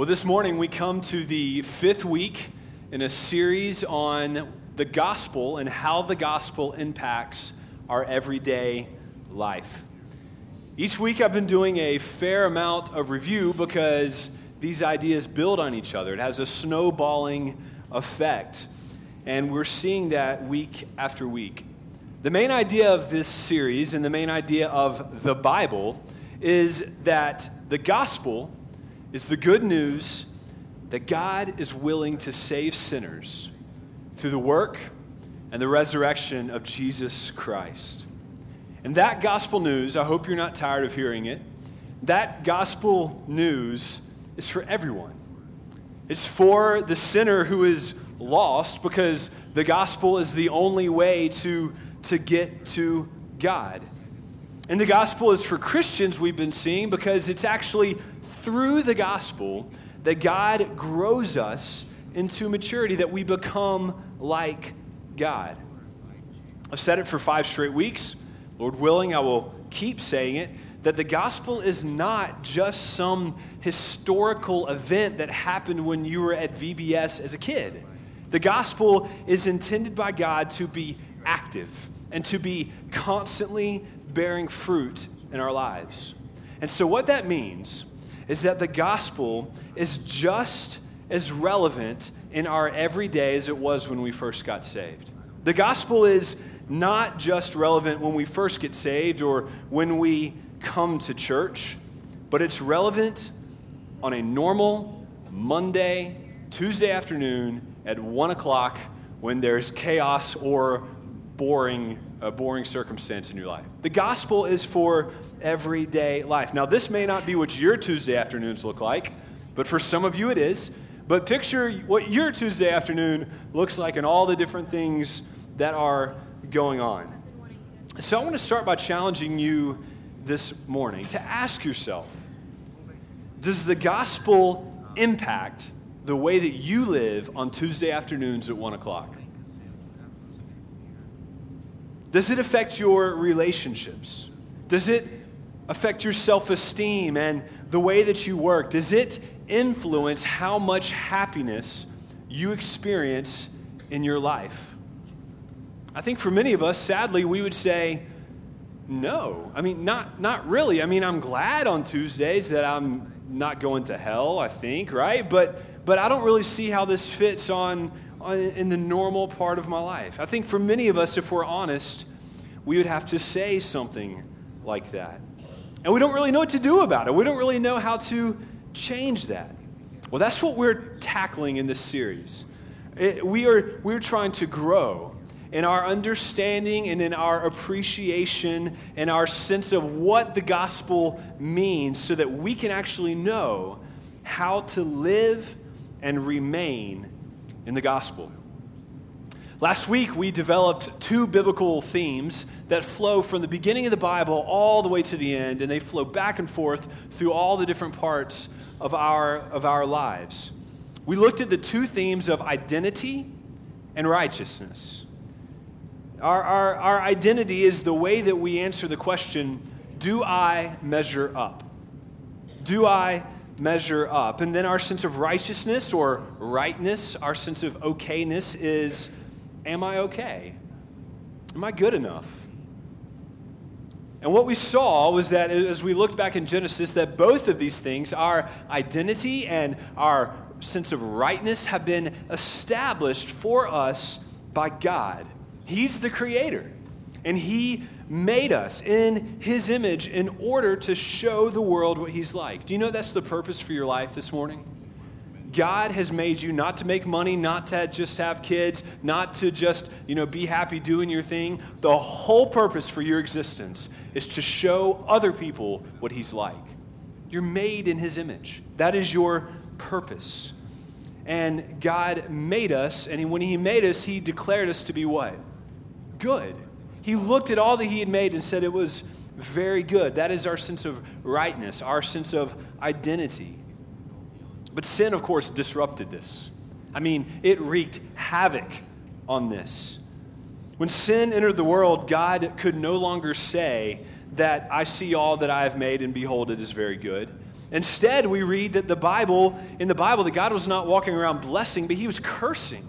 Well, this morning we come to the fifth week in a series on the gospel and how the gospel impacts our everyday life. Each week I've been doing a fair amount of review because these ideas build on each other. It has a snowballing effect. And we're seeing that week after week. The main idea of this series and the main idea of the Bible is that the gospel is the good news that God is willing to save sinners through the work and the resurrection of Jesus Christ. And that gospel news, I hope you're not tired of hearing it, that gospel news is for everyone. It's for the sinner who is lost because the gospel is the only way to, to get to God. And the gospel is for Christians, we've been seeing, because it's actually through the gospel that God grows us into maturity, that we become like God. I've said it for five straight weeks. Lord willing, I will keep saying it that the gospel is not just some historical event that happened when you were at VBS as a kid. The gospel is intended by God to be active and to be constantly bearing fruit in our lives. And so, what that means is that the gospel is just as relevant in our everyday as it was when we first got saved. The gospel is not just relevant when we first get saved or when we come to church, but it's relevant on a normal Monday, Tuesday afternoon at 1 o'clock when there's chaos or boring a boring circumstance in your life. The gospel is for everyday life. Now, this may not be what your Tuesday afternoons look like, but for some of you it is. But picture what your Tuesday afternoon looks like and all the different things that are going on. So, I want to start by challenging you this morning to ask yourself Does the gospel impact the way that you live on Tuesday afternoons at 1 o'clock? Does it affect your relationships? Does it affect your self esteem and the way that you work? Does it influence how much happiness you experience in your life? I think for many of us, sadly, we would say, no. I mean, not, not really. I mean, I'm glad on Tuesdays that I'm not going to hell, I think, right? But, but I don't really see how this fits on in the normal part of my life. I think for many of us, if we're honest, we would have to say something like that. And we don't really know what to do about it. We don't really know how to change that. Well, that's what we're tackling in this series. It, we are we're trying to grow in our understanding and in our appreciation and our sense of what the gospel means so that we can actually know how to live and remain in the gospel. Last week, we developed two biblical themes that flow from the beginning of the Bible all the way to the end, and they flow back and forth through all the different parts of our, of our lives. We looked at the two themes of identity and righteousness. Our, our, our identity is the way that we answer the question Do I measure up? Do I measure up. And then our sense of righteousness or rightness, our sense of okayness is am I okay? Am I good enough? And what we saw was that as we looked back in Genesis, that both of these things, our identity and our sense of rightness, have been established for us by God. He's the creator, and He made us in his image in order to show the world what he's like. Do you know that's the purpose for your life this morning? God has made you not to make money, not to just have kids, not to just, you know, be happy doing your thing. The whole purpose for your existence is to show other people what he's like. You're made in his image. That is your purpose. And God made us, and when he made us, he declared us to be what? Good. He looked at all that he had made and said it was very good. That is our sense of rightness, our sense of identity. But sin, of course, disrupted this. I mean, it wreaked havoc on this. When sin entered the world, God could no longer say that I see all that I have made and behold, it is very good. Instead, we read that the Bible, in the Bible, that God was not walking around blessing, but he was cursing.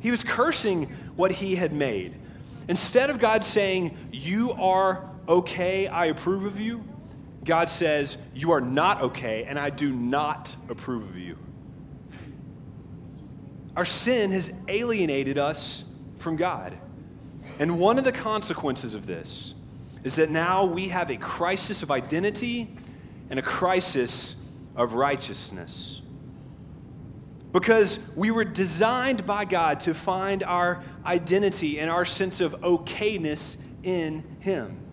He was cursing what he had made. Instead of God saying, You are okay, I approve of you, God says, You are not okay, and I do not approve of you. Our sin has alienated us from God. And one of the consequences of this is that now we have a crisis of identity and a crisis of righteousness. Because we were designed by God to find our identity and our sense of okayness in Him.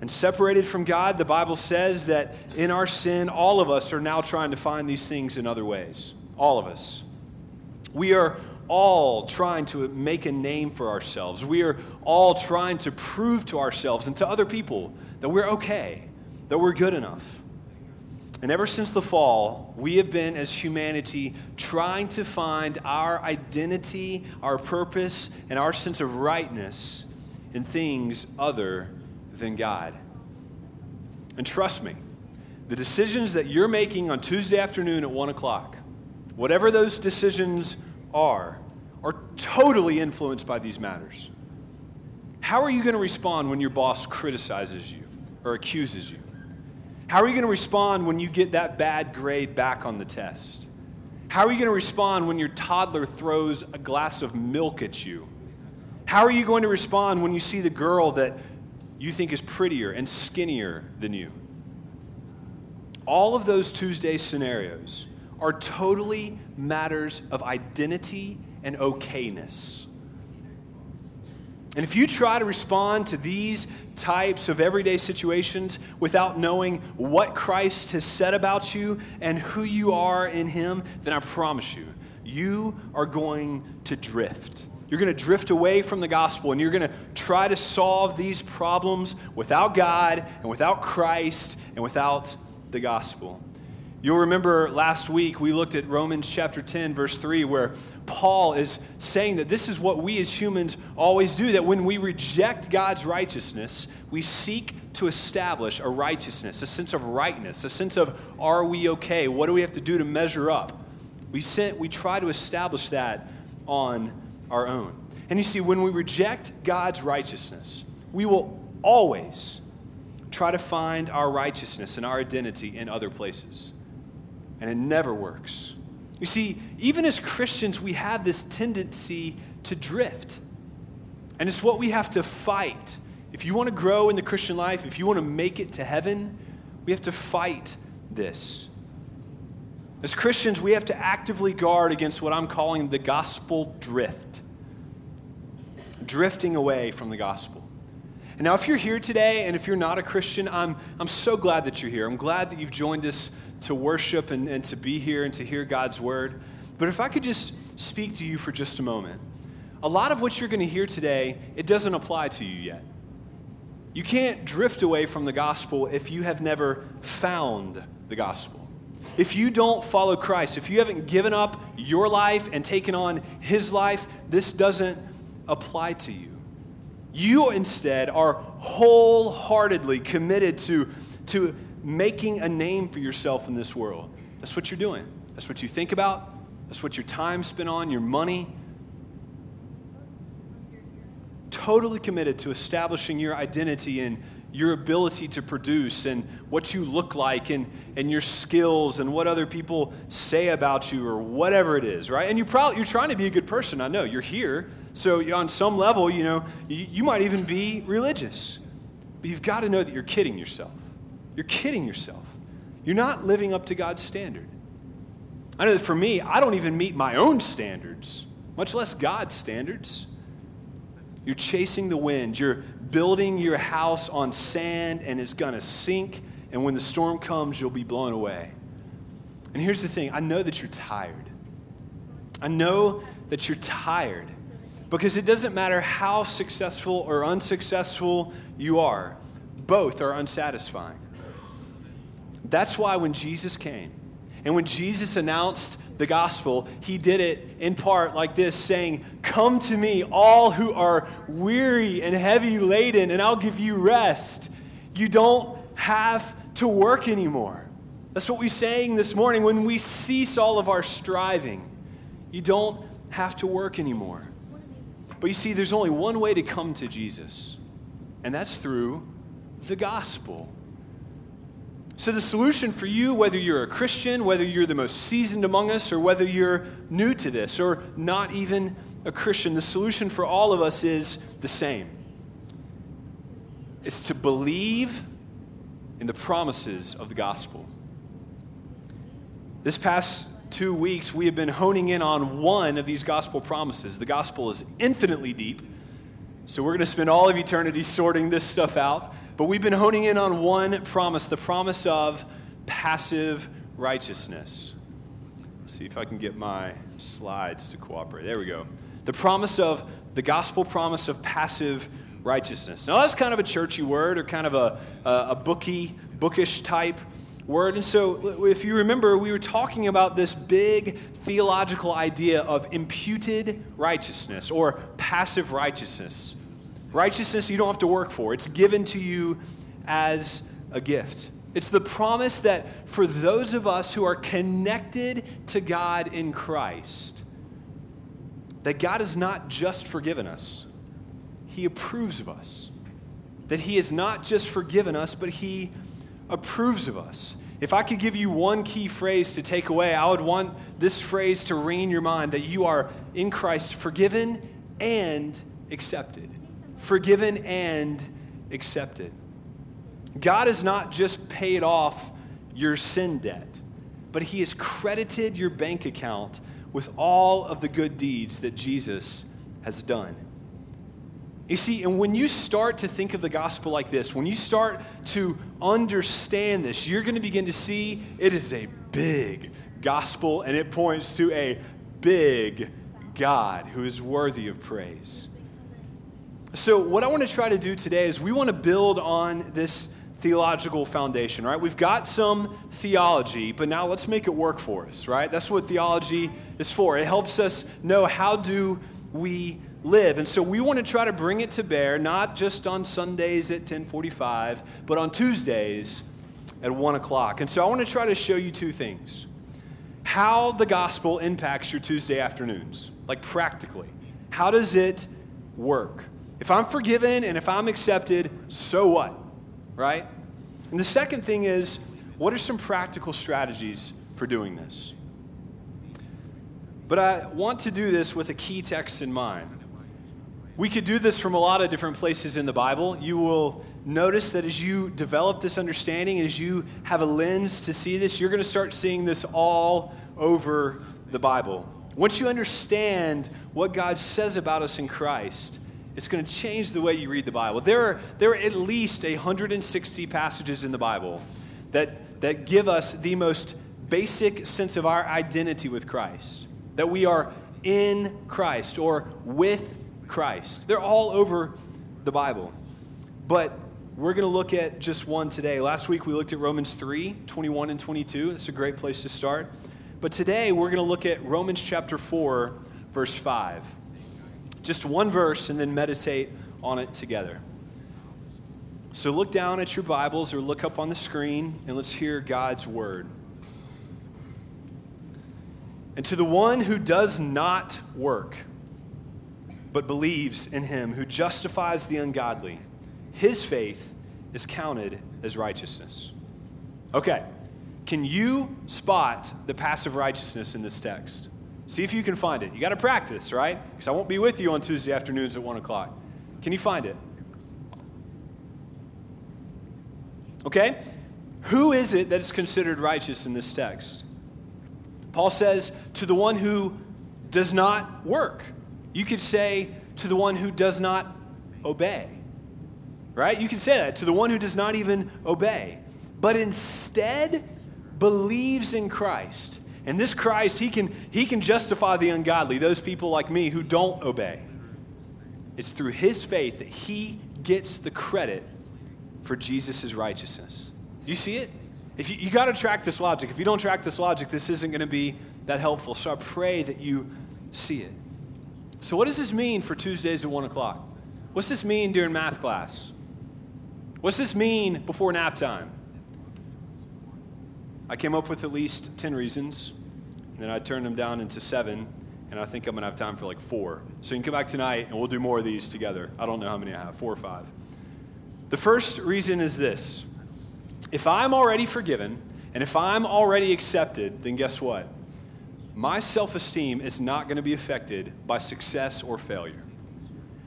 And separated from God, the Bible says that in our sin, all of us are now trying to find these things in other ways. All of us. We are all trying to make a name for ourselves. We are all trying to prove to ourselves and to other people that we're okay, that we're good enough. And ever since the fall, we have been, as humanity, trying to find our identity, our purpose, and our sense of rightness in things other than God. And trust me, the decisions that you're making on Tuesday afternoon at 1 o'clock, whatever those decisions are, are totally influenced by these matters. How are you going to respond when your boss criticizes you or accuses you? How are you going to respond when you get that bad grade back on the test? How are you going to respond when your toddler throws a glass of milk at you? How are you going to respond when you see the girl that you think is prettier and skinnier than you? All of those Tuesday scenarios are totally matters of identity and okayness. And if you try to respond to these types of everyday situations without knowing what Christ has said about you and who you are in Him, then I promise you, you are going to drift. You're going to drift away from the gospel and you're going to try to solve these problems without God and without Christ and without the gospel. You'll remember last week we looked at Romans chapter 10, verse 3, where Paul is saying that this is what we as humans always do that when we reject God's righteousness, we seek to establish a righteousness, a sense of rightness, a sense of are we okay? What do we have to do to measure up? We, sent, we try to establish that on our own. And you see, when we reject God's righteousness, we will always try to find our righteousness and our identity in other places and it never works. You see, even as Christians, we have this tendency to drift. And it's what we have to fight. If you want to grow in the Christian life, if you want to make it to heaven, we have to fight this. As Christians, we have to actively guard against what I'm calling the gospel drift drifting away from the gospel. And now, if you're here today and if you're not a Christian, I'm, I'm so glad that you're here. I'm glad that you've joined us to worship and, and to be here and to hear God's word. But if I could just speak to you for just a moment. A lot of what you're going to hear today, it doesn't apply to you yet. You can't drift away from the gospel if you have never found the gospel. If you don't follow Christ, if you haven't given up your life and taken on his life, this doesn't apply to you. You instead are wholeheartedly committed to, to making a name for yourself in this world. That's what you're doing. That's what you think about. That's what your time spent on, your money. Totally committed to establishing your identity and your ability to produce and what you look like and, and your skills and what other people say about you or whatever it is, right? And you probably you're trying to be a good person. I know you're here, so on some level, you know, you, you might even be religious, but you've got to know that you're kidding yourself. You're kidding yourself. You're not living up to God's standard. I know that for me, I don't even meet my own standards, much less God's standards. You're chasing the wind. You're building your house on sand and it's going to sink. And when the storm comes, you'll be blown away. And here's the thing I know that you're tired. I know that you're tired because it doesn't matter how successful or unsuccessful you are, both are unsatisfying. That's why when Jesus came and when Jesus announced the gospel, he did it in part like this saying, Come to me, all who are weary and heavy laden, and I'll give you rest. You don't have to work anymore. That's what we are saying this morning. When we cease all of our striving, you don't have to work anymore. But you see, there's only one way to come to Jesus, and that's through the gospel. So, the solution for you, whether you're a Christian, whether you're the most seasoned among us, or whether you're new to this or not even a Christian, the solution for all of us is the same it's to believe in the promises of the gospel. This past two weeks, we have been honing in on one of these gospel promises. The gospel is infinitely deep, so we're going to spend all of eternity sorting this stuff out. But we've been honing in on one promise the promise of passive righteousness. Let's see if I can get my slides to cooperate. There we go. The promise of the gospel promise of passive righteousness. Now, that's kind of a churchy word or kind of a, a, a booky, bookish type word. And so, if you remember, we were talking about this big theological idea of imputed righteousness or passive righteousness. Righteousness you don't have to work for, it's given to you as a gift. It's the promise that for those of us who are connected to God in Christ, that God has not just forgiven us, He approves of us. That He has not just forgiven us, but He approves of us. If I could give you one key phrase to take away, I would want this phrase to ring in your mind that you are in Christ forgiven and accepted. Forgiven and accepted. God has not just paid off your sin debt, but He has credited your bank account with all of the good deeds that Jesus has done. You see, and when you start to think of the gospel like this, when you start to understand this, you're going to begin to see it is a big gospel and it points to a big God who is worthy of praise. So, what I want to try to do today is we want to build on this theological foundation, right? We've got some theology, but now let's make it work for us, right? That's what theology is for. It helps us know how do we live. And so we want to try to bring it to bear, not just on Sundays at 1045, but on Tuesdays at 1 o'clock. And so I want to try to show you two things. How the gospel impacts your Tuesday afternoons, like practically. How does it work? If I'm forgiven and if I'm accepted, so what? Right? And the second thing is, what are some practical strategies for doing this? But I want to do this with a key text in mind. We could do this from a lot of different places in the Bible. You will notice that as you develop this understanding, as you have a lens to see this, you're going to start seeing this all over the Bible. Once you understand what God says about us in Christ, it's going to change the way you read the Bible. There are, there are at least 160 passages in the Bible that, that give us the most basic sense of our identity with Christ, that we are in Christ or with Christ. They're all over the Bible. But we're going to look at just one today. Last week we looked at Romans 3 21 and 22. It's a great place to start. But today we're going to look at Romans chapter 4, verse 5. Just one verse and then meditate on it together. So look down at your Bibles or look up on the screen and let's hear God's word. And to the one who does not work, but believes in him who justifies the ungodly, his faith is counted as righteousness. Okay, can you spot the passive righteousness in this text? See if you can find it. You got to practice, right? Because I won't be with you on Tuesday afternoons at 1 o'clock. Can you find it? Okay? Who is it that is considered righteous in this text? Paul says, to the one who does not work. You could say to the one who does not obey. Right? You can say that to the one who does not even obey, but instead believes in Christ. And this Christ, he can, he can justify the ungodly, those people like me who don't obey. It's through his faith that he gets the credit for Jesus' righteousness. Do you see it? If you, you got to track this logic. If you don't track this logic, this isn't going to be that helpful. So I pray that you see it. So, what does this mean for Tuesdays at 1 o'clock? What's this mean during math class? What's this mean before nap time? I came up with at least 10 reasons, and then I turned them down into seven, and I think I'm to have time for like four. So you can come back tonight, and we'll do more of these together. I don't know how many I have, four or five. The first reason is this if I'm already forgiven, and if I'm already accepted, then guess what? My self esteem is not going to be affected by success or failure.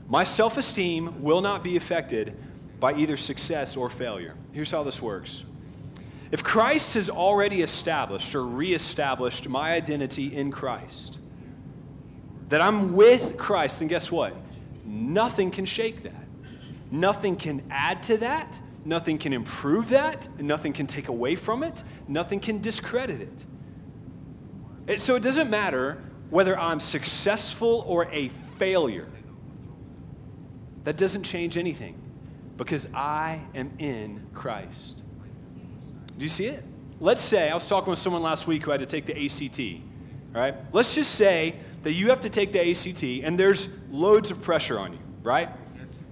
My self esteem will not be affected by either success or failure. Here's how this works if Christ has already established or reestablished my identity in Christ, that I'm with Christ, then guess what? Nothing can shake that. Nothing can add to that. Nothing can improve that. Nothing can take away from it. Nothing can discredit it. it so it doesn't matter whether I'm successful or a failure. That doesn't change anything because I am in Christ. Do you see it? Let's say, I was talking with someone last week who had to take the ACT, right? Let's just say that you have to take the ACT and there's loads of pressure on you, right?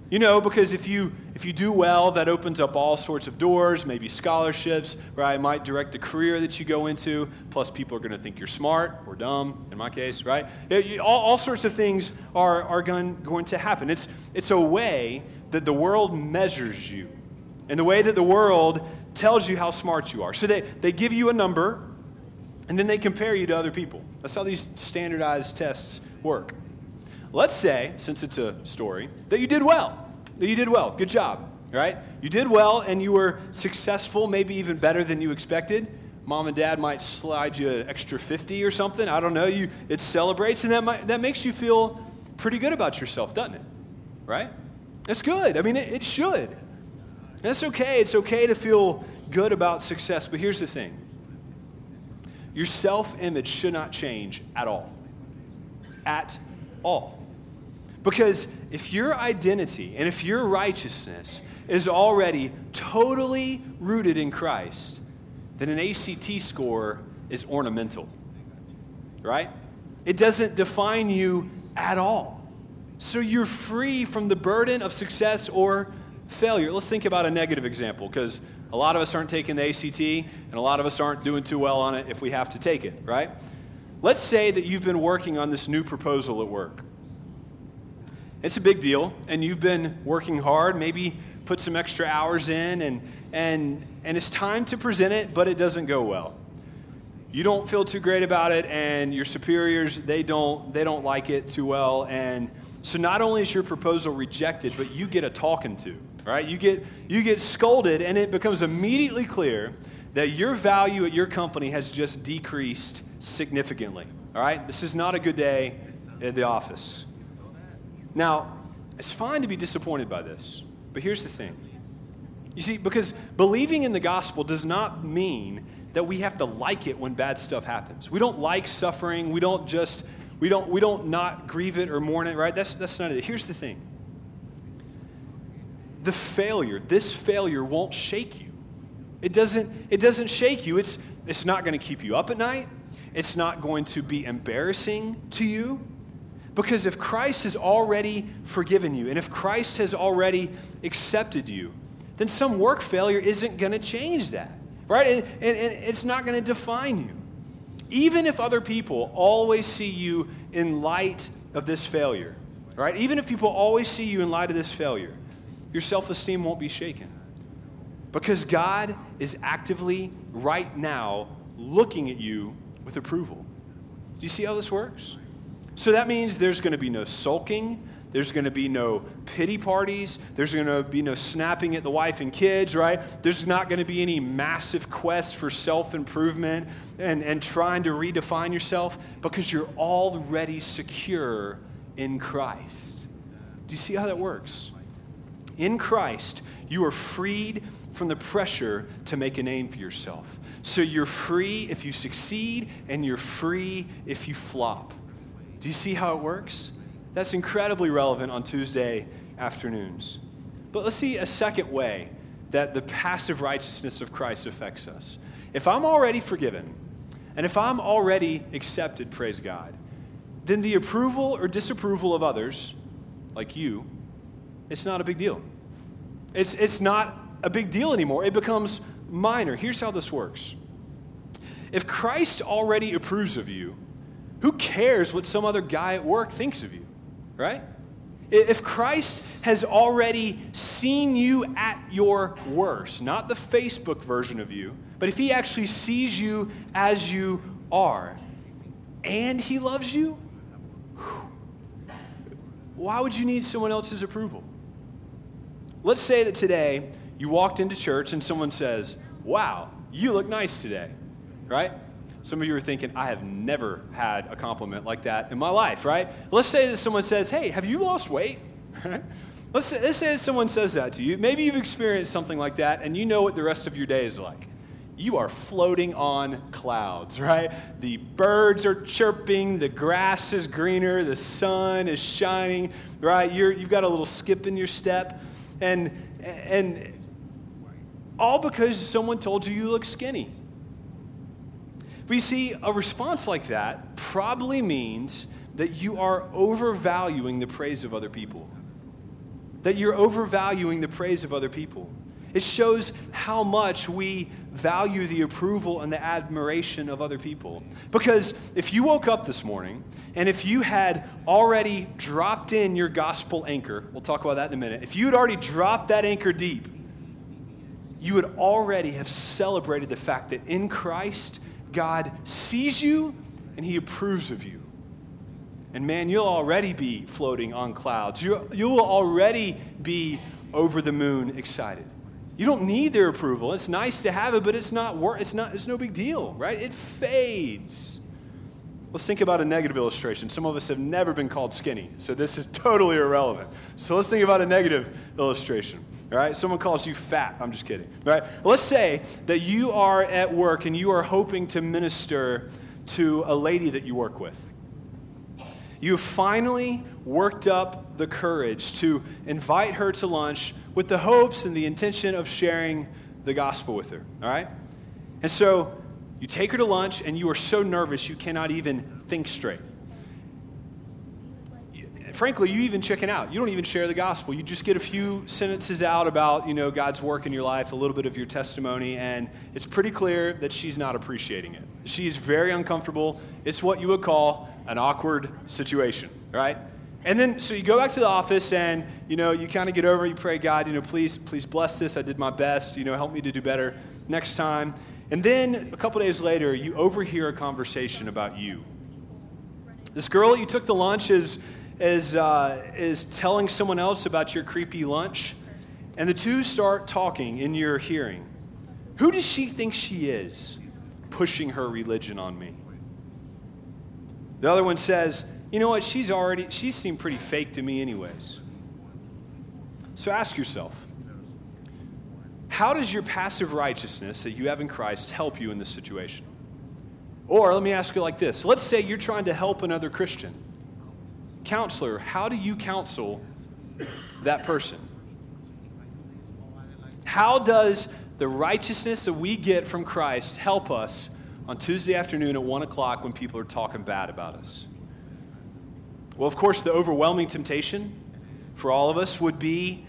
You know, because if you if you do well, that opens up all sorts of doors, maybe scholarships, right? It might direct the career that you go into. Plus, people are going to think you're smart or dumb, in my case, right? All, all sorts of things are, are going, going to happen. It's, it's a way that the world measures you, and the way that the world tells you how smart you are. So they, they give you a number, and then they compare you to other people. That's how these standardized tests work. Let's say, since it's a story, that you did well. That you did well. Good job, right? You did well and you were successful, maybe even better than you expected. Mom and dad might slide you an extra 50 or something. I don't know. You, it celebrates, and that, might, that makes you feel pretty good about yourself, doesn't it? Right? That's good. I mean, it, it should. That's okay. It's okay to feel good about success, but here's the thing your self image should not change at all. At all. Because if your identity and if your righteousness is already totally rooted in Christ, then an ACT score is ornamental, right? It doesn't define you at all. So you're free from the burden of success or failure. Let's think about a negative example because a lot of us aren't taking the ACT and a lot of us aren't doing too well on it if we have to take it, right? Let's say that you've been working on this new proposal at work. It's a big deal, and you've been working hard, maybe put some extra hours in, and, and, and it's time to present it, but it doesn't go well. You don't feel too great about it, and your superiors, they don't, they don't like it too well. And so not only is your proposal rejected, but you get a talking to, right? You get, you get scolded, and it becomes immediately clear that your value at your company has just decreased significantly, all right? This is not a good day at the office. Now, it's fine to be disappointed by this, but here's the thing. You see, because believing in the gospel does not mean that we have to like it when bad stuff happens. We don't like suffering. We don't just, we don't, we don't not grieve it or mourn it, right? That's, that's not it. Here's the thing the failure, this failure won't shake you. It doesn't, it doesn't shake you. It's, it's not going to keep you up at night. It's not going to be embarrassing to you. Because if Christ has already forgiven you and if Christ has already accepted you, then some work failure isn't going to change that, right? And, and, and it's not going to define you. Even if other people always see you in light of this failure, right? Even if people always see you in light of this failure, your self esteem won't be shaken. Because God is actively, right now, looking at you with approval. Do you see how this works? So that means there's going to be no sulking. There's going to be no pity parties. There's going to be no snapping at the wife and kids, right? There's not going to be any massive quest for self improvement and, and trying to redefine yourself because you're already secure in Christ. Do you see how that works? In Christ, you are freed from the pressure to make a name for yourself. So you're free if you succeed, and you're free if you flop. Do you see how it works? That's incredibly relevant on Tuesday afternoons. But let's see a second way that the passive righteousness of Christ affects us. If I'm already forgiven, and if I'm already accepted, praise God, then the approval or disapproval of others, like you, it's not a big deal. It's, it's not a big deal anymore. It becomes minor. Here's how this works If Christ already approves of you, who cares what some other guy at work thinks of you, right? If Christ has already seen you at your worst, not the Facebook version of you, but if he actually sees you as you are, and he loves you, why would you need someone else's approval? Let's say that today you walked into church and someone says, Wow, you look nice today, right? Some of you are thinking, I have never had a compliment like that in my life, right? Let's say that someone says, Hey, have you lost weight? let's, say, let's say someone says that to you. Maybe you've experienced something like that and you know what the rest of your day is like. You are floating on clouds, right? The birds are chirping, the grass is greener, the sun is shining, right? You're, you've got a little skip in your step. And, and all because someone told you you look skinny. You see, a response like that probably means that you are overvaluing the praise of other people. That you're overvaluing the praise of other people. It shows how much we value the approval and the admiration of other people. Because if you woke up this morning and if you had already dropped in your gospel anchor, we'll talk about that in a minute. If you had already dropped that anchor deep, you would already have celebrated the fact that in Christ, God sees you and he approves of you. And man, you'll already be floating on clouds. You, you will already be over the moon excited. You don't need their approval. It's nice to have it, but it's not work. It's not. It's no big deal, right? It fades. Let's think about a negative illustration. Some of us have never been called skinny, so this is totally irrelevant. So let's think about a negative illustration. All right, someone calls you fat. I'm just kidding. All right, let's say that you are at work and you are hoping to minister to a lady that you work with. You have finally worked up the courage to invite her to lunch with the hopes and the intention of sharing the gospel with her. All right, and so you take her to lunch and you are so nervous you cannot even think straight frankly, you even chicken out. You don't even share the gospel. You just get a few sentences out about, you know, God's work in your life, a little bit of your testimony, and it's pretty clear that she's not appreciating it. She's very uncomfortable. It's what you would call an awkward situation, right? And then, so you go back to the office and, you know, you kind of get over, you pray, God, you know, please, please bless this. I did my best. You know, help me to do better next time. And then a couple days later, you overhear a conversation about you. This girl you took the lunch is is, uh, is telling someone else about your creepy lunch, and the two start talking in your hearing. Who does she think she is, pushing her religion on me? The other one says, You know what? She's already, she seemed pretty fake to me, anyways. So ask yourself, how does your passive righteousness that you have in Christ help you in this situation? Or let me ask you like this let's say you're trying to help another Christian counselor, how do you counsel that person? How does the righteousness that we get from Christ help us on Tuesday afternoon at 1 o'clock when people are talking bad about us? Well, of course, the overwhelming temptation for all of us would be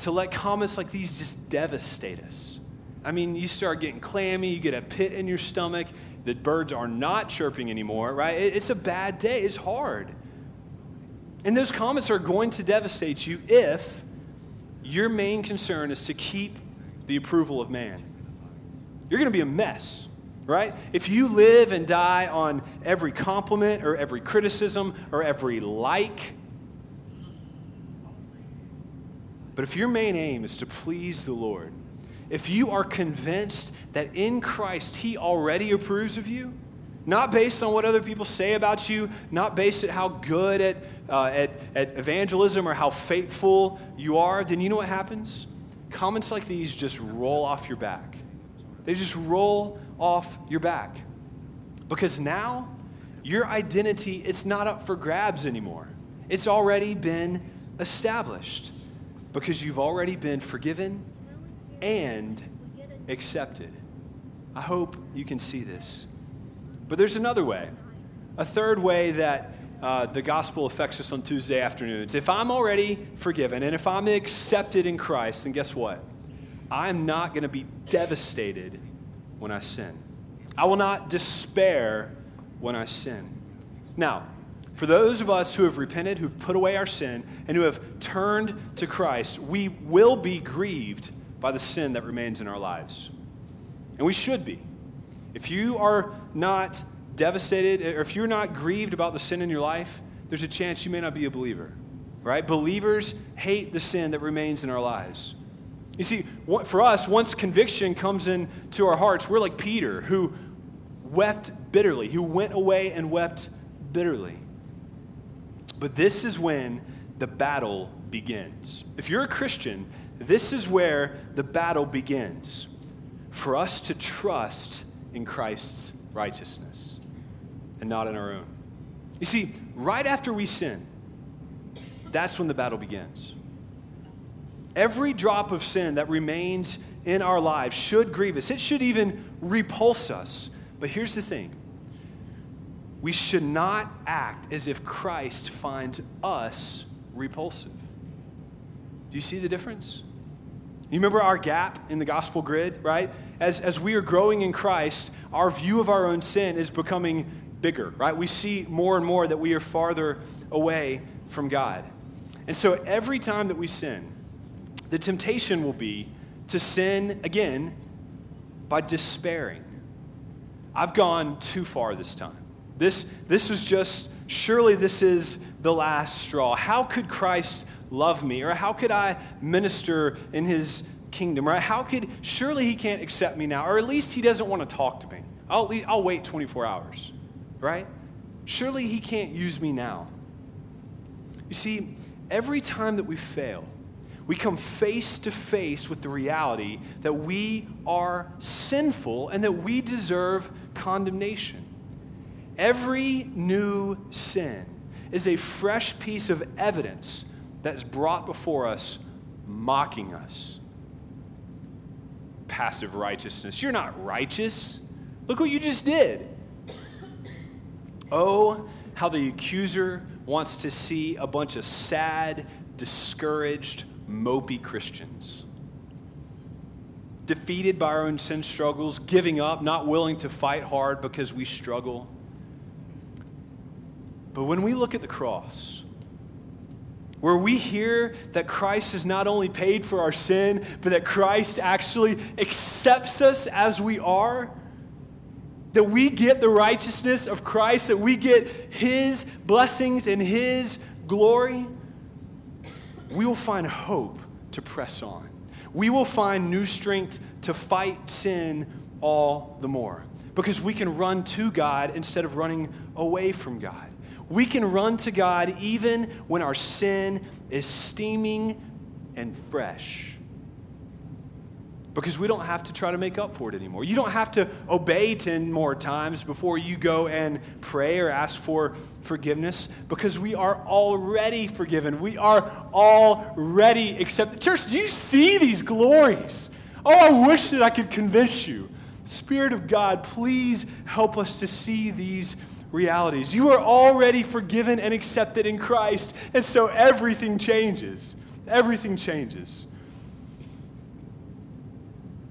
to let comments like these just devastate us. I mean, you start getting clammy, you get a pit in your stomach, the birds are not chirping anymore, right? It's a bad day, it's hard. And those comments are going to devastate you if your main concern is to keep the approval of man. You're going to be a mess, right? If you live and die on every compliment or every criticism or every like, but if your main aim is to please the Lord, if you are convinced that in Christ He already approves of you, not based on what other people say about you, not based at how good at, uh, at, at evangelism or how faithful you are, then you know what happens? Comments like these just roll off your back. They just roll off your back. Because now your identity it's not up for grabs anymore. It's already been established because you've already been forgiven and accepted. I hope you can see this. But there's another way, a third way that uh, the gospel affects us on Tuesday afternoons. If I'm already forgiven and if I'm accepted in Christ, then guess what? I'm not going to be devastated when I sin. I will not despair when I sin. Now, for those of us who have repented, who've put away our sin, and who have turned to Christ, we will be grieved by the sin that remains in our lives. And we should be. If you are not devastated, or if you're not grieved about the sin in your life, there's a chance you may not be a believer, right? Believers hate the sin that remains in our lives. You see, for us, once conviction comes into our hearts, we're like Peter, who wept bitterly, who went away and wept bitterly. But this is when the battle begins. If you're a Christian, this is where the battle begins for us to trust in Christ's righteousness and not in our own. You see, right after we sin, that's when the battle begins. Every drop of sin that remains in our lives should grieve us, it should even repulse us. But here's the thing we should not act as if Christ finds us repulsive. Do you see the difference? You remember our gap in the gospel grid, right? As, as we are growing in Christ, our view of our own sin is becoming bigger, right? We see more and more that we are farther away from God. And so every time that we sin, the temptation will be to sin again by despairing. I've gone too far this time. This, this was just, surely this is the last straw. How could Christ love me? Or how could I minister in his kingdom? Right? How could, surely he can't accept me now, or at least he doesn't want to talk to me. I'll, I'll wait 24 hours, right? Surely he can't use me now. You see, every time that we fail, we come face to face with the reality that we are sinful and that we deserve condemnation. Every new sin is a fresh piece of evidence that is brought before us, mocking us. Passive righteousness. You're not righteous. Look what you just did. Oh, how the accuser wants to see a bunch of sad, discouraged, mopey Christians. Defeated by our own sin struggles, giving up, not willing to fight hard because we struggle. But when we look at the cross, where we hear that Christ has not only paid for our sin, but that Christ actually accepts us as we are, that we get the righteousness of Christ, that we get His blessings and His glory, we will find hope to press on. We will find new strength to fight sin all the more because we can run to God instead of running away from God. We can run to God even when our sin is steaming and fresh because we don't have to try to make up for it anymore. You don't have to obey 10 more times before you go and pray or ask for forgiveness because we are already forgiven. We are already accepted. Church, do you see these glories? Oh, I wish that I could convince you. Spirit of God, please help us to see these realities. You are already forgiven and accepted in Christ, and so everything changes. Everything changes.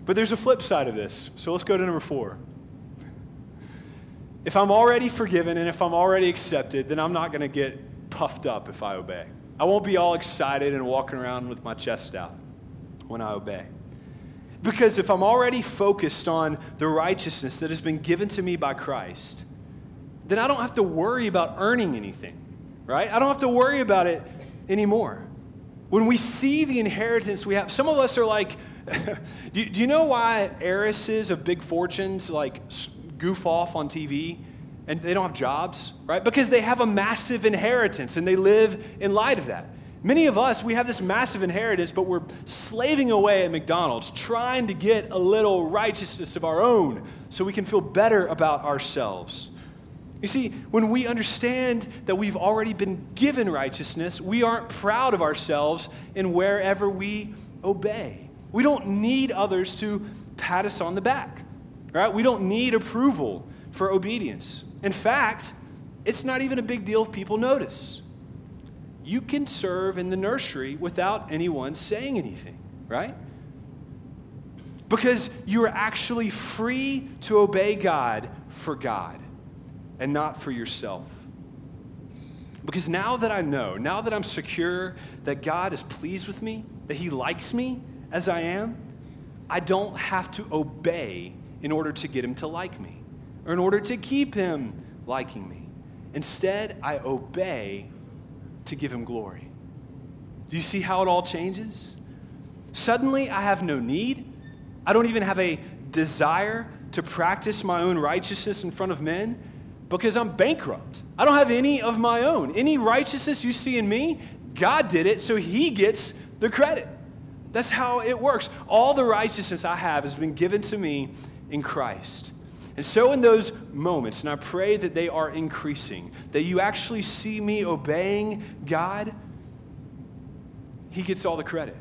But there's a flip side of this. So let's go to number four. If I'm already forgiven and if I'm already accepted, then I'm not going to get puffed up if I obey. I won't be all excited and walking around with my chest out when I obey. Because if I'm already focused on the righteousness that has been given to me by Christ, then I don't have to worry about earning anything, right? I don't have to worry about it anymore. When we see the inheritance we have, some of us are like, do, do, you know why heiresses of big fortunes like goof off on TV and they don't have jobs, right? Because they have a massive inheritance and they live in light of that. Many of us, we have this massive inheritance, but we're slaving away at McDonald's trying to get a little righteousness of our own so we can feel better about ourselves. You see, when we understand that we've already been given righteousness, we aren't proud of ourselves in wherever we obey. We don't need others to pat us on the back, right? We don't need approval for obedience. In fact, it's not even a big deal if people notice. You can serve in the nursery without anyone saying anything, right? Because you are actually free to obey God for God and not for yourself. Because now that I know, now that I'm secure that God is pleased with me, that He likes me as I am, I don't have to obey in order to get Him to like me or in order to keep Him liking me. Instead, I obey to give Him glory. Do you see how it all changes? Suddenly, I have no need. I don't even have a desire to practice my own righteousness in front of men because I'm bankrupt. I don't have any of my own. Any righteousness you see in me, God did it, so He gets the credit. That's how it works. All the righteousness I have has been given to me in Christ. And so, in those moments, and I pray that they are increasing, that you actually see me obeying God, He gets all the credit.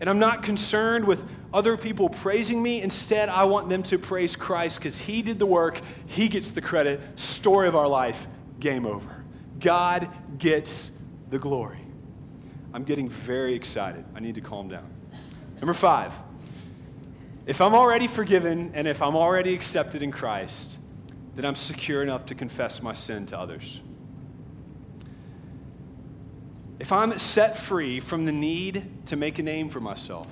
And I'm not concerned with other people praising me. Instead, I want them to praise Christ because He did the work, He gets the credit. Story of our life, game over. God gets the glory. I'm getting very excited. I need to calm down. Number five, if I'm already forgiven and if I'm already accepted in Christ, then I'm secure enough to confess my sin to others. If I'm set free from the need to make a name for myself,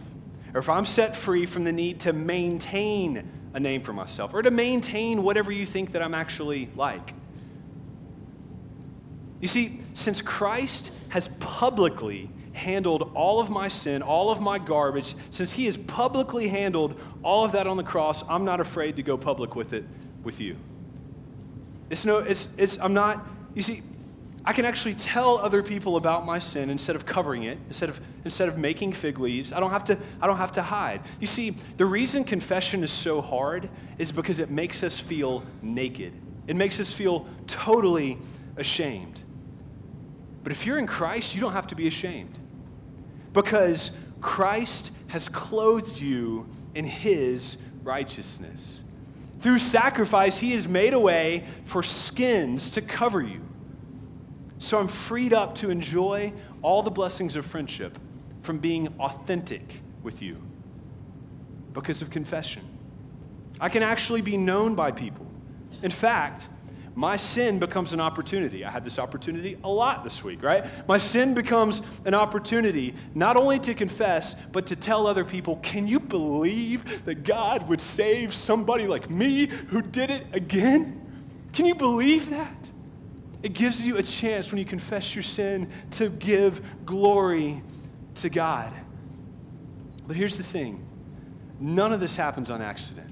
or if I'm set free from the need to maintain a name for myself, or to maintain whatever you think that I'm actually like. You see, since Christ has publicly handled all of my sin, all of my garbage, since he has publicly handled all of that on the cross, I'm not afraid to go public with it with you. It's no, it's, it's, I'm not, you see, I can actually tell other people about my sin instead of covering it, instead of, instead of making fig leaves. I don't, have to, I don't have to hide. You see, the reason confession is so hard is because it makes us feel naked. It makes us feel totally ashamed. But if you're in Christ, you don't have to be ashamed because Christ has clothed you in his righteousness. Through sacrifice, he has made a way for skins to cover you. So I'm freed up to enjoy all the blessings of friendship from being authentic with you because of confession. I can actually be known by people. In fact, my sin becomes an opportunity. I had this opportunity a lot this week, right? My sin becomes an opportunity not only to confess, but to tell other people, can you believe that God would save somebody like me who did it again? Can you believe that? It gives you a chance when you confess your sin to give glory to God. But here's the thing none of this happens on accident.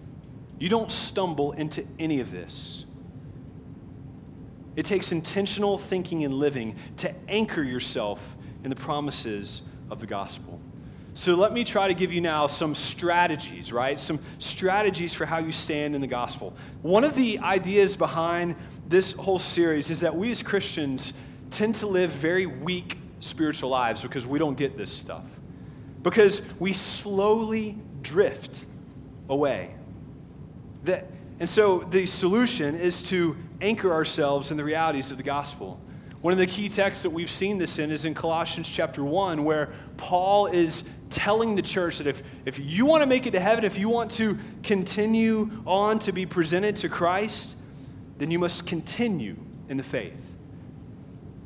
You don't stumble into any of this. It takes intentional thinking and living to anchor yourself in the promises of the gospel. So let me try to give you now some strategies, right? Some strategies for how you stand in the gospel. One of the ideas behind this whole series is that we as Christians tend to live very weak spiritual lives because we don't get this stuff. Because we slowly drift away. That, and so the solution is to anchor ourselves in the realities of the gospel. One of the key texts that we've seen this in is in Colossians chapter 1, where Paul is telling the church that if, if you want to make it to heaven, if you want to continue on to be presented to Christ, then you must continue in the faith.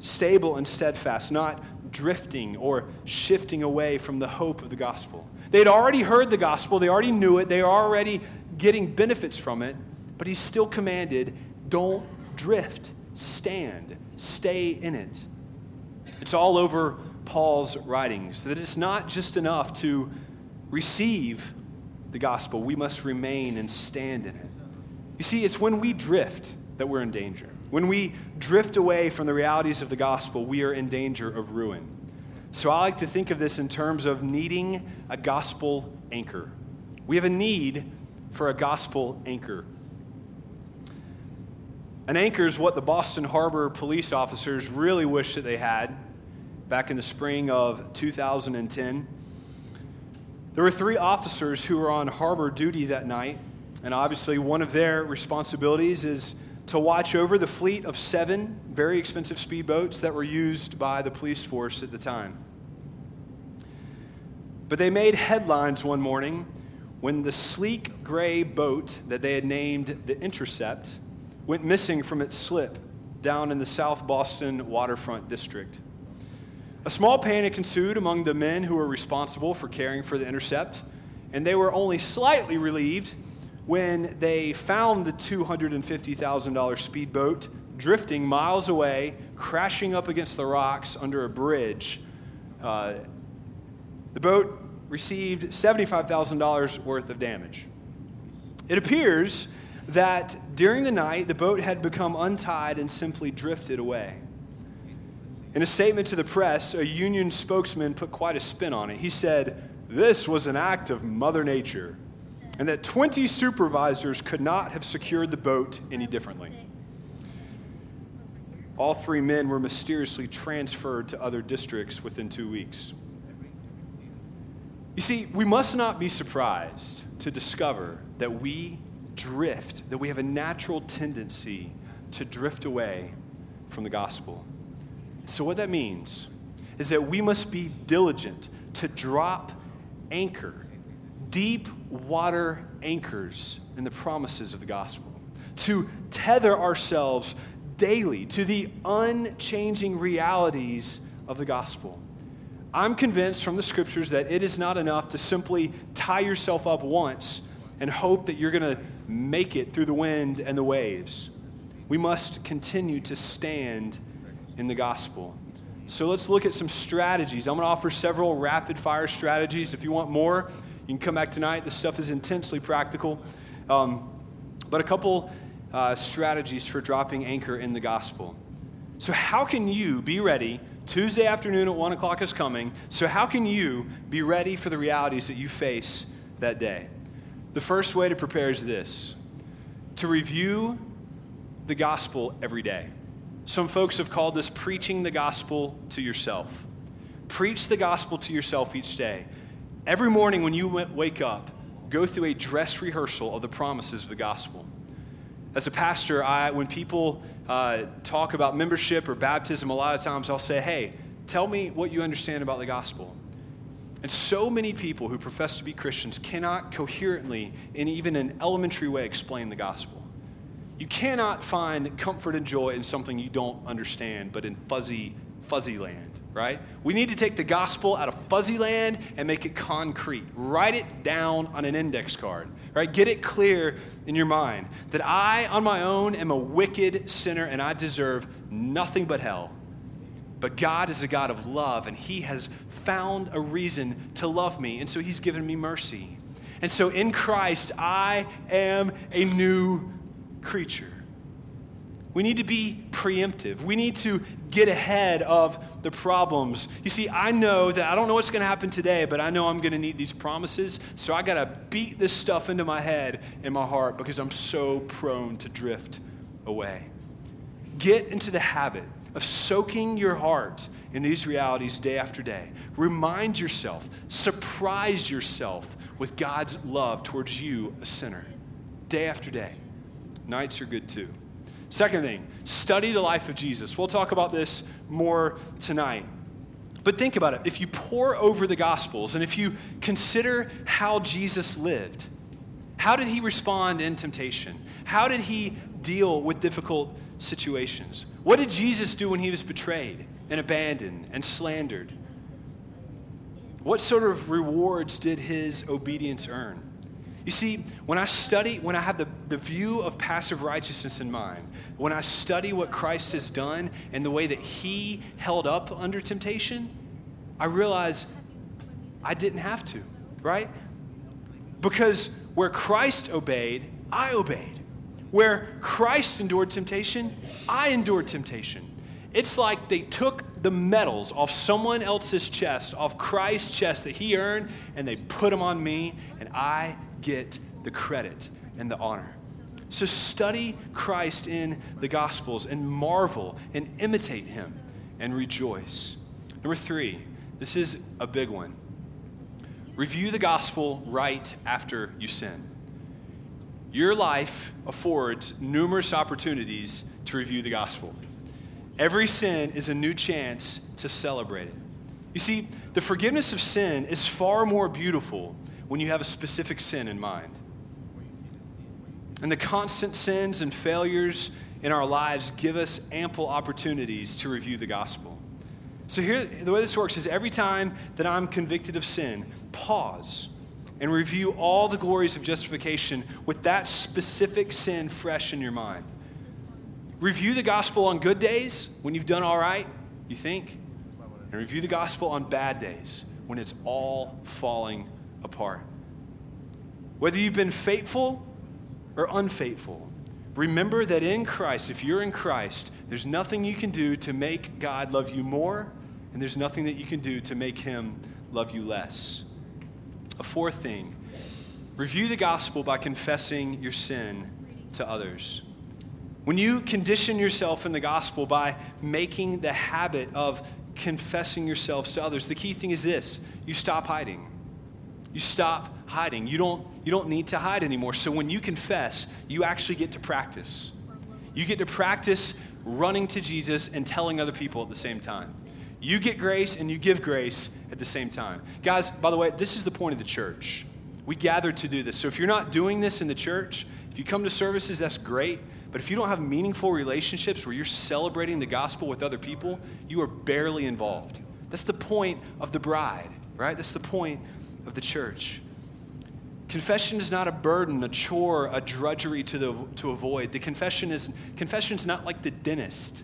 Stable and steadfast, not drifting or shifting away from the hope of the gospel. They'd already heard the gospel, they already knew it, they are already getting benefits from it, but he's still commanded don't drift, stand, stay in it. It's all over Paul's writings that it's not just enough to receive the gospel, we must remain and stand in it. You see, it's when we drift that we're in danger. When we drift away from the realities of the gospel, we are in danger of ruin. So I like to think of this in terms of needing a gospel anchor. We have a need for a gospel anchor. An anchor is what the Boston Harbor police officers really wish that they had back in the spring of 2010. There were three officers who were on harbor duty that night, and obviously, one of their responsibilities is to watch over the fleet of seven very expensive speedboats that were used by the police force at the time. But they made headlines one morning when the sleek gray boat that they had named the Intercept went missing from its slip down in the South Boston waterfront district. A small panic ensued among the men who were responsible for caring for the Intercept, and they were only slightly relieved when they found the $250,000 speedboat drifting miles away, crashing up against the rocks under a bridge. Uh, the boat received $75,000 worth of damage. It appears that during the night, the boat had become untied and simply drifted away. In a statement to the press, a union spokesman put quite a spin on it. He said, This was an act of Mother Nature, and that 20 supervisors could not have secured the boat any differently. All three men were mysteriously transferred to other districts within two weeks. You see, we must not be surprised to discover that we drift, that we have a natural tendency to drift away from the gospel. So, what that means is that we must be diligent to drop anchor, deep water anchors in the promises of the gospel, to tether ourselves daily to the unchanging realities of the gospel. I'm convinced from the scriptures that it is not enough to simply tie yourself up once and hope that you're going to make it through the wind and the waves. We must continue to stand in the gospel. So let's look at some strategies. I'm going to offer several rapid fire strategies. If you want more, you can come back tonight. This stuff is intensely practical. Um, but a couple uh, strategies for dropping anchor in the gospel. So, how can you be ready? Tuesday afternoon at 1 o'clock is coming. So, how can you be ready for the realities that you face that day? The first way to prepare is this to review the gospel every day. Some folks have called this preaching the gospel to yourself. Preach the gospel to yourself each day. Every morning when you wake up, go through a dress rehearsal of the promises of the gospel. As a pastor, I, when people uh, talk about membership or baptism, a lot of times I'll say, hey, tell me what you understand about the gospel. And so many people who profess to be Christians cannot coherently, in even an elementary way, explain the gospel. You cannot find comfort and joy in something you don't understand, but in fuzzy, fuzzy land, right? We need to take the gospel out of fuzzy land and make it concrete. Write it down on an index card, right? Get it clear in your mind that I, on my own, am a wicked sinner and I deserve nothing but hell. But God is a God of love, and He has found a reason to love me, and so He's given me mercy. And so in Christ, I am a new creature. We need to be preemptive. We need to get ahead of the problems. You see, I know that I don't know what's going to happen today, but I know I'm going to need these promises. So I got to beat this stuff into my head and my heart because I'm so prone to drift away. Get into the habit of soaking your heart in these realities day after day. Remind yourself, surprise yourself with God's love towards you, a sinner, day after day. Nights are good too. Second thing, study the life of Jesus. We'll talk about this more tonight. But think about it. If you pore over the Gospels and if you consider how Jesus lived, how did he respond in temptation? How did he deal with difficult situations? What did Jesus do when he was betrayed and abandoned and slandered? What sort of rewards did his obedience earn? You see, when I study, when I have the, the view of passive righteousness in mind, when I study what Christ has done and the way that he held up under temptation, I realize I didn't have to, right? Because where Christ obeyed, I obeyed. Where Christ endured temptation, I endured temptation. It's like they took the medals off someone else's chest, off Christ's chest that he earned, and they put them on me, and I get the credit and the honor. So study Christ in the Gospels and marvel and imitate him and rejoice. Number three, this is a big one. Review the gospel right after you sin. Your life affords numerous opportunities to review the gospel. Every sin is a new chance to celebrate it. You see, the forgiveness of sin is far more beautiful when you have a specific sin in mind. And the constant sins and failures in our lives give us ample opportunities to review the gospel. So, here, the way this works is every time that I'm convicted of sin, pause and review all the glories of justification with that specific sin fresh in your mind. Review the gospel on good days when you've done all right, you think, and review the gospel on bad days when it's all falling apart. Whether you've been faithful or unfaithful, remember that in Christ, if you're in Christ, there's nothing you can do to make God love you more, and there's nothing that you can do to make him love you less. A fourth thing review the gospel by confessing your sin to others. When you condition yourself in the gospel by making the habit of confessing yourselves to others, the key thing is this you stop hiding. You stop hiding. You don't, you don't need to hide anymore. So when you confess, you actually get to practice. You get to practice running to Jesus and telling other people at the same time. You get grace and you give grace at the same time. Guys, by the way, this is the point of the church. We gather to do this. So if you're not doing this in the church, if you come to services, that's great. But if you don't have meaningful relationships where you're celebrating the gospel with other people, you are barely involved. That's the point of the bride, right? That's the point of the church. Confession is not a burden, a chore, a drudgery to, the, to avoid. The confession is confession is not like the dentist.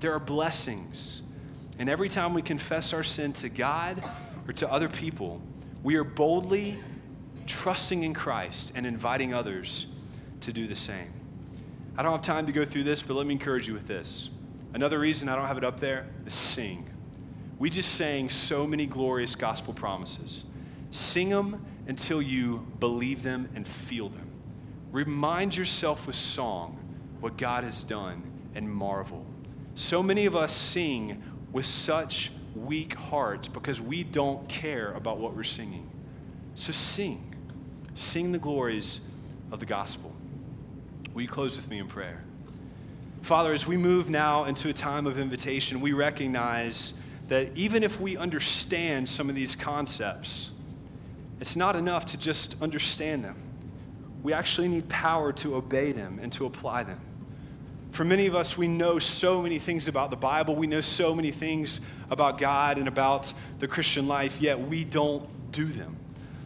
There are blessings. And every time we confess our sin to God or to other people, we are boldly trusting in Christ and inviting others to do the same. I don't have time to go through this, but let me encourage you with this. Another reason I don't have it up there is sing. We just sang so many glorious gospel promises. Sing them until you believe them and feel them. Remind yourself with song what God has done and marvel. So many of us sing with such weak hearts because we don't care about what we're singing. So sing. Sing the glories of the gospel. Will you close with me in prayer? Father, as we move now into a time of invitation, we recognize that even if we understand some of these concepts, it's not enough to just understand them. We actually need power to obey them and to apply them. For many of us, we know so many things about the Bible. We know so many things about God and about the Christian life, yet we don't do them.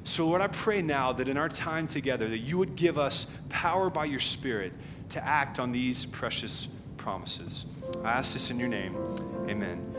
So, Lord, I pray now that in our time together, that you would give us power by your Spirit to act on these precious promises. I ask this in your name. Amen.